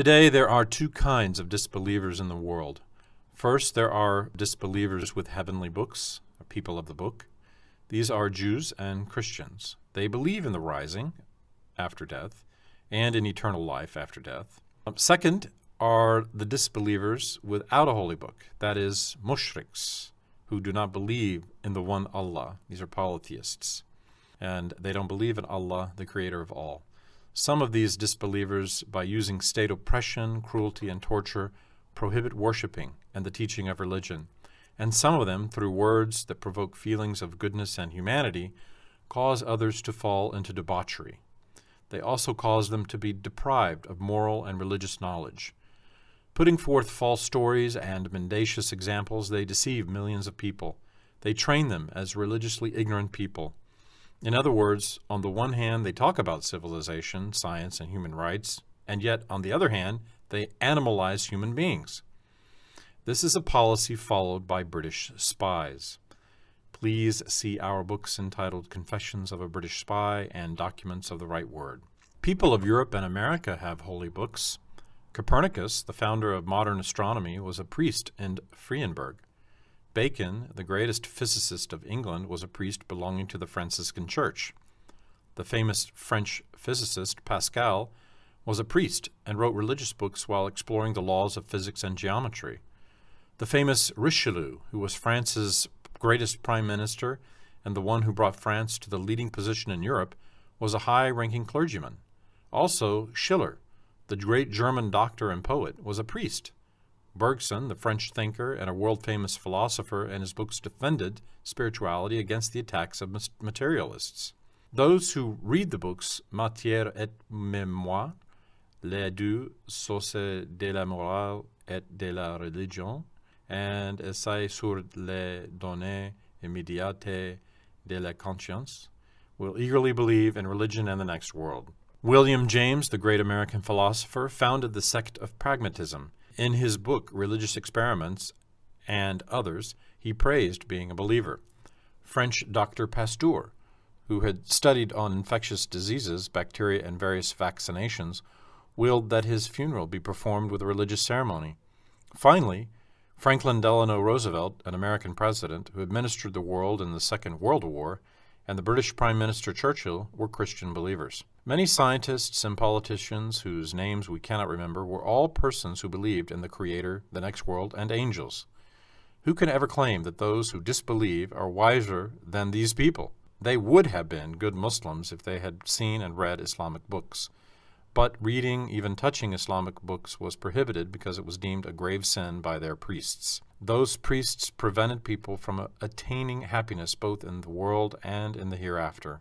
Today, there are two kinds of disbelievers in the world. First, there are disbelievers with heavenly books, people of the book. These are Jews and Christians. They believe in the rising after death and in eternal life after death. Um, second are the disbelievers without a holy book, that is, mushriks, who do not believe in the one Allah. These are polytheists. And they don't believe in Allah, the creator of all. Some of these disbelievers, by using state oppression, cruelty, and torture, prohibit worshiping and the teaching of religion. And some of them, through words that provoke feelings of goodness and humanity, cause others to fall into debauchery. They also cause them to be deprived of moral and religious knowledge. Putting forth false stories and mendacious examples, they deceive millions of people. They train them as religiously ignorant people. In other words, on the one hand, they talk about civilization, science, and human rights, and yet, on the other hand, they animalize human beings. This is a policy followed by British spies. Please see our books entitled Confessions of a British Spy and Documents of the Right Word. People of Europe and America have holy books. Copernicus, the founder of modern astronomy, was a priest in Frauenberg. Bacon, the greatest physicist of England, was a priest belonging to the Franciscan Church. The famous French physicist Pascal was a priest and wrote religious books while exploring the laws of physics and geometry. The famous Richelieu, who was France's greatest prime minister and the one who brought France to the leading position in Europe, was a high ranking clergyman. Also, Schiller, the great German doctor and poet, was a priest. Bergson, the French thinker and a world famous philosopher, and his books defended spirituality against the attacks of materialists. Those who read the books Matière et Mémoire, Les deux sources de la morale et de la religion, and Essai sur les données immédiates de la conscience, will eagerly believe in religion and the next world. William James, the great American philosopher, founded the sect of pragmatism. In his book, Religious Experiments and others, he praised being a believer. French Dr. Pasteur, who had studied on infectious diseases, bacteria, and various vaccinations, willed that his funeral be performed with a religious ceremony. Finally, Franklin Delano Roosevelt, an American president who administered the world in the Second World War, and the British Prime Minister Churchill were Christian believers. Many scientists and politicians whose names we cannot remember were all persons who believed in the Creator, the next world, and angels. Who can ever claim that those who disbelieve are wiser than these people? They would have been good Muslims if they had seen and read Islamic books. But reading, even touching Islamic books, was prohibited because it was deemed a grave sin by their priests. Those priests prevented people from attaining happiness both in the world and in the hereafter.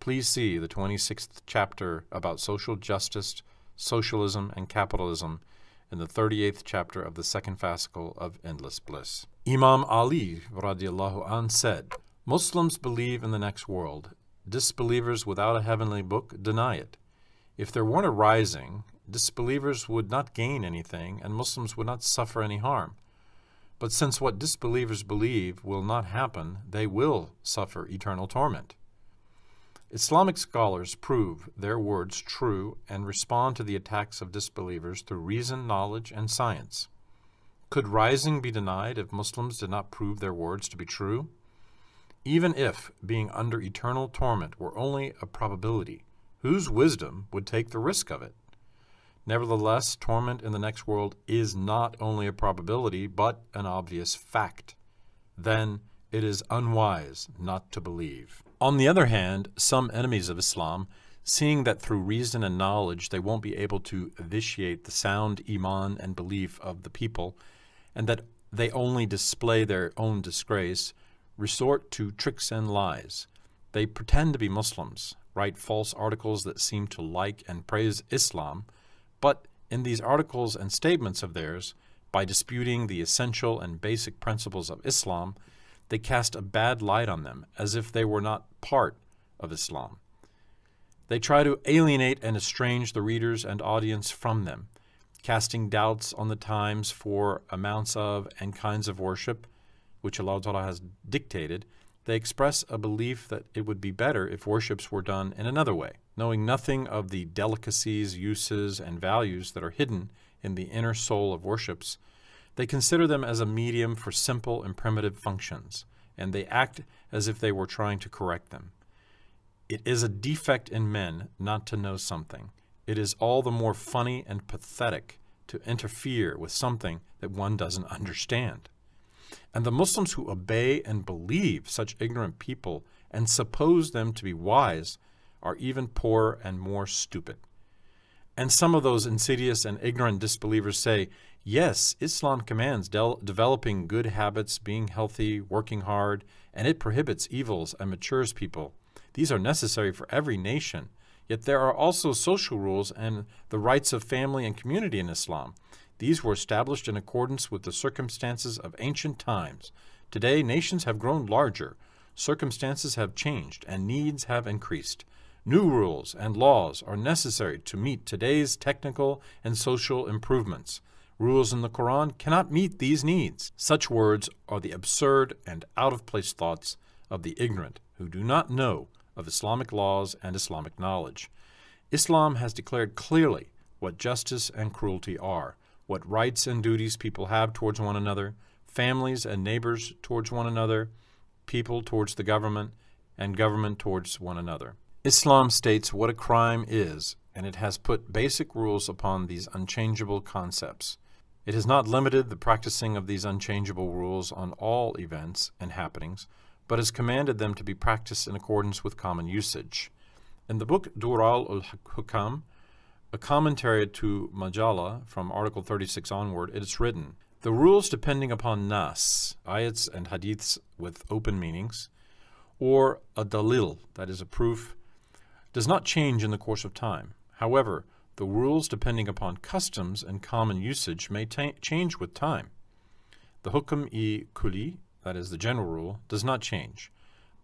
Please see the 26th chapter about social justice, socialism, and capitalism in the 38th chapter of the second fascicle of Endless Bliss. Imam Ali radiallahu an said, Muslims believe in the next world. Disbelievers without a heavenly book deny it. If there weren't a rising, disbelievers would not gain anything and Muslims would not suffer any harm. But since what disbelievers believe will not happen, they will suffer eternal torment. Islamic scholars prove their words true and respond to the attacks of disbelievers through reason, knowledge, and science. Could rising be denied if Muslims did not prove their words to be true? Even if being under eternal torment were only a probability, whose wisdom would take the risk of it? Nevertheless, torment in the next world is not only a probability, but an obvious fact. Then it is unwise not to believe. On the other hand, some enemies of Islam, seeing that through reason and knowledge they won't be able to vitiate the sound iman and belief of the people, and that they only display their own disgrace, resort to tricks and lies. They pretend to be Muslims, write false articles that seem to like and praise Islam, but in these articles and statements of theirs, by disputing the essential and basic principles of Islam, they cast a bad light on them, as if they were not part of Islam. They try to alienate and estrange the readers and audience from them, casting doubts on the times for amounts of and kinds of worship, which Allah Ta'ala has dictated, They express a belief that it would be better if worships were done in another way. Knowing nothing of the delicacies, uses, and values that are hidden in the inner soul of worships, they consider them as a medium for simple and primitive functions, and they act as if they were trying to correct them. It is a defect in men not to know something. It is all the more funny and pathetic to interfere with something that one doesn't understand. And the Muslims who obey and believe such ignorant people and suppose them to be wise are even poorer and more stupid. And some of those insidious and ignorant disbelievers say, yes, Islam commands de- developing good habits, being healthy, working hard, and it prohibits evils and matures people. These are necessary for every nation. Yet there are also social rules and the rights of family and community in Islam. These were established in accordance with the circumstances of ancient times. Today, nations have grown larger, circumstances have changed, and needs have increased. New rules and laws are necessary to meet today's technical and social improvements. Rules in the Quran cannot meet these needs. Such words are the absurd and out of place thoughts of the ignorant who do not know of Islamic laws and Islamic knowledge. Islam has declared clearly what justice and cruelty are, what rights and duties people have towards one another, families and neighbors towards one another, people towards the government, and government towards one another. Islam states what a crime is, and it has put basic rules upon these unchangeable concepts. It has not limited the practicing of these unchangeable rules on all events and happenings, but has commanded them to be practiced in accordance with common usage. In the book Dural ul Hukam, a commentary to Majalla from Article 36 onward, it is written The rules depending upon Nas, ayats and hadiths with open meanings, or a dalil, that is a proof, does not change in the course of time. However, the rules depending upon customs and common usage may change with time. The hukm i kuli that is the general rule, does not change,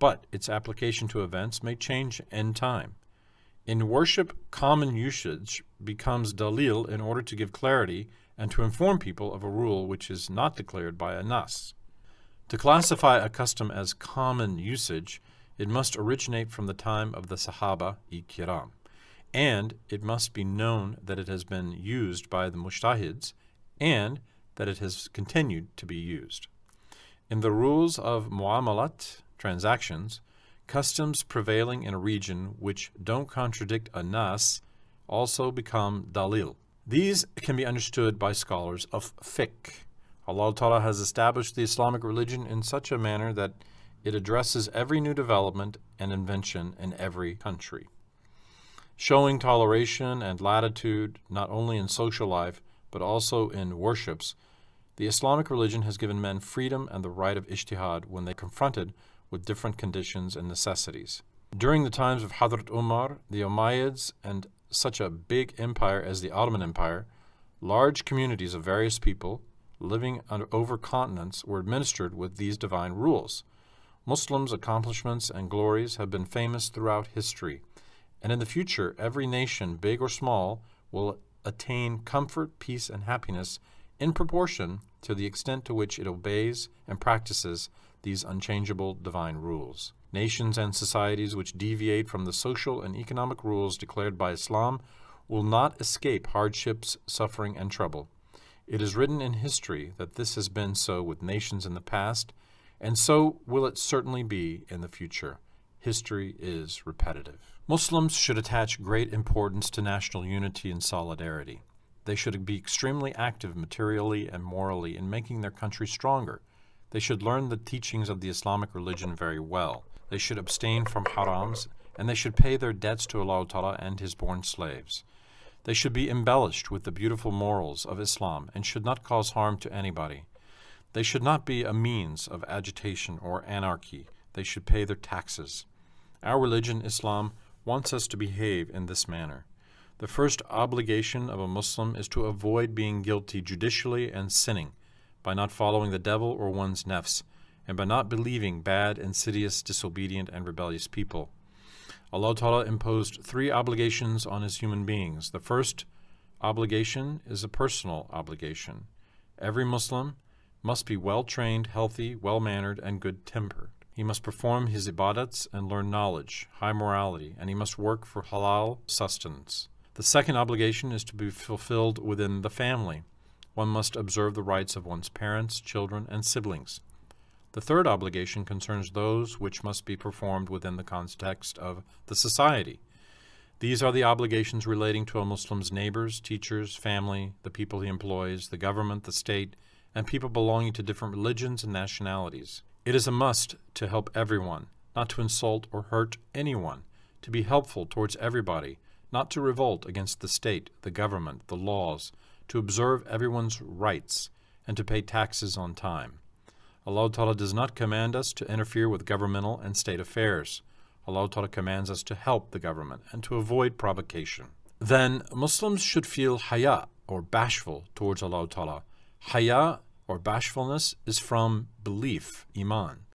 but its application to events may change in time. In worship, common usage becomes dalil in order to give clarity and to inform people of a rule which is not declared by a nas. To classify a custom as common usage, it must originate from the time of the Sahaba i Kiram, and it must be known that it has been used by the mujtahids and that it has continued to be used. In the rules of muamalat, transactions, customs prevailing in a region which don't contradict a nas also become dalil. These can be understood by scholars of fiqh. Allah Ta'ala has established the Islamic religion in such a manner that it addresses every new development and invention in every country, showing toleration and latitude not only in social life but also in worships the Islamic religion has given men freedom and the right of ijtihad when they confronted with different conditions and necessities. During the times of Hadrat Umar, the Umayyads, and such a big empire as the Ottoman Empire, large communities of various people living over continents were administered with these divine rules. Muslims' accomplishments and glories have been famous throughout history, and in the future, every nation, big or small, will attain comfort, peace, and happiness in proportion to the extent to which it obeys and practices these unchangeable divine rules. Nations and societies which deviate from the social and economic rules declared by Islam will not escape hardships, suffering, and trouble. It is written in history that this has been so with nations in the past, and so will it certainly be in the future. History is repetitive. Muslims should attach great importance to national unity and solidarity. They should be extremely active materially and morally in making their country stronger. They should learn the teachings of the Islamic religion very well. They should abstain from harams, and they should pay their debts to Allah Ta'ala and His born slaves. They should be embellished with the beautiful morals of Islam and should not cause harm to anybody. They should not be a means of agitation or anarchy. They should pay their taxes. Our religion, Islam, wants us to behave in this manner. The first obligation of a Muslim is to avoid being guilty judicially and sinning by not following the devil or one's nafs, and by not believing bad, insidious, disobedient, and rebellious people. Allah Ta'ala imposed three obligations on his human beings. The first obligation is a personal obligation. Every Muslim must be well trained, healthy, well mannered, and good tempered. He must perform his ibadats and learn knowledge, high morality, and he must work for halal sustenance. The second obligation is to be fulfilled within the family. One must observe the rights of one's parents, children, and siblings. The third obligation concerns those which must be performed within the context of the society. These are the obligations relating to a Muslim's neighbors, teachers, family, the people he employs, the government, the state, and people belonging to different religions and nationalities. It is a must to help everyone, not to insult or hurt anyone, to be helpful towards everybody, not to revolt against the state, the government, the laws, to observe everyone's rights, and to pay taxes on time. Allah Ta'ala does not command us to interfere with governmental and state affairs. Allah Ta'ala commands us to help the government and to avoid provocation. Then Muslims should feel haya or bashful towards Allah Ta'ala. Haya or bashfulness is from belief, iman.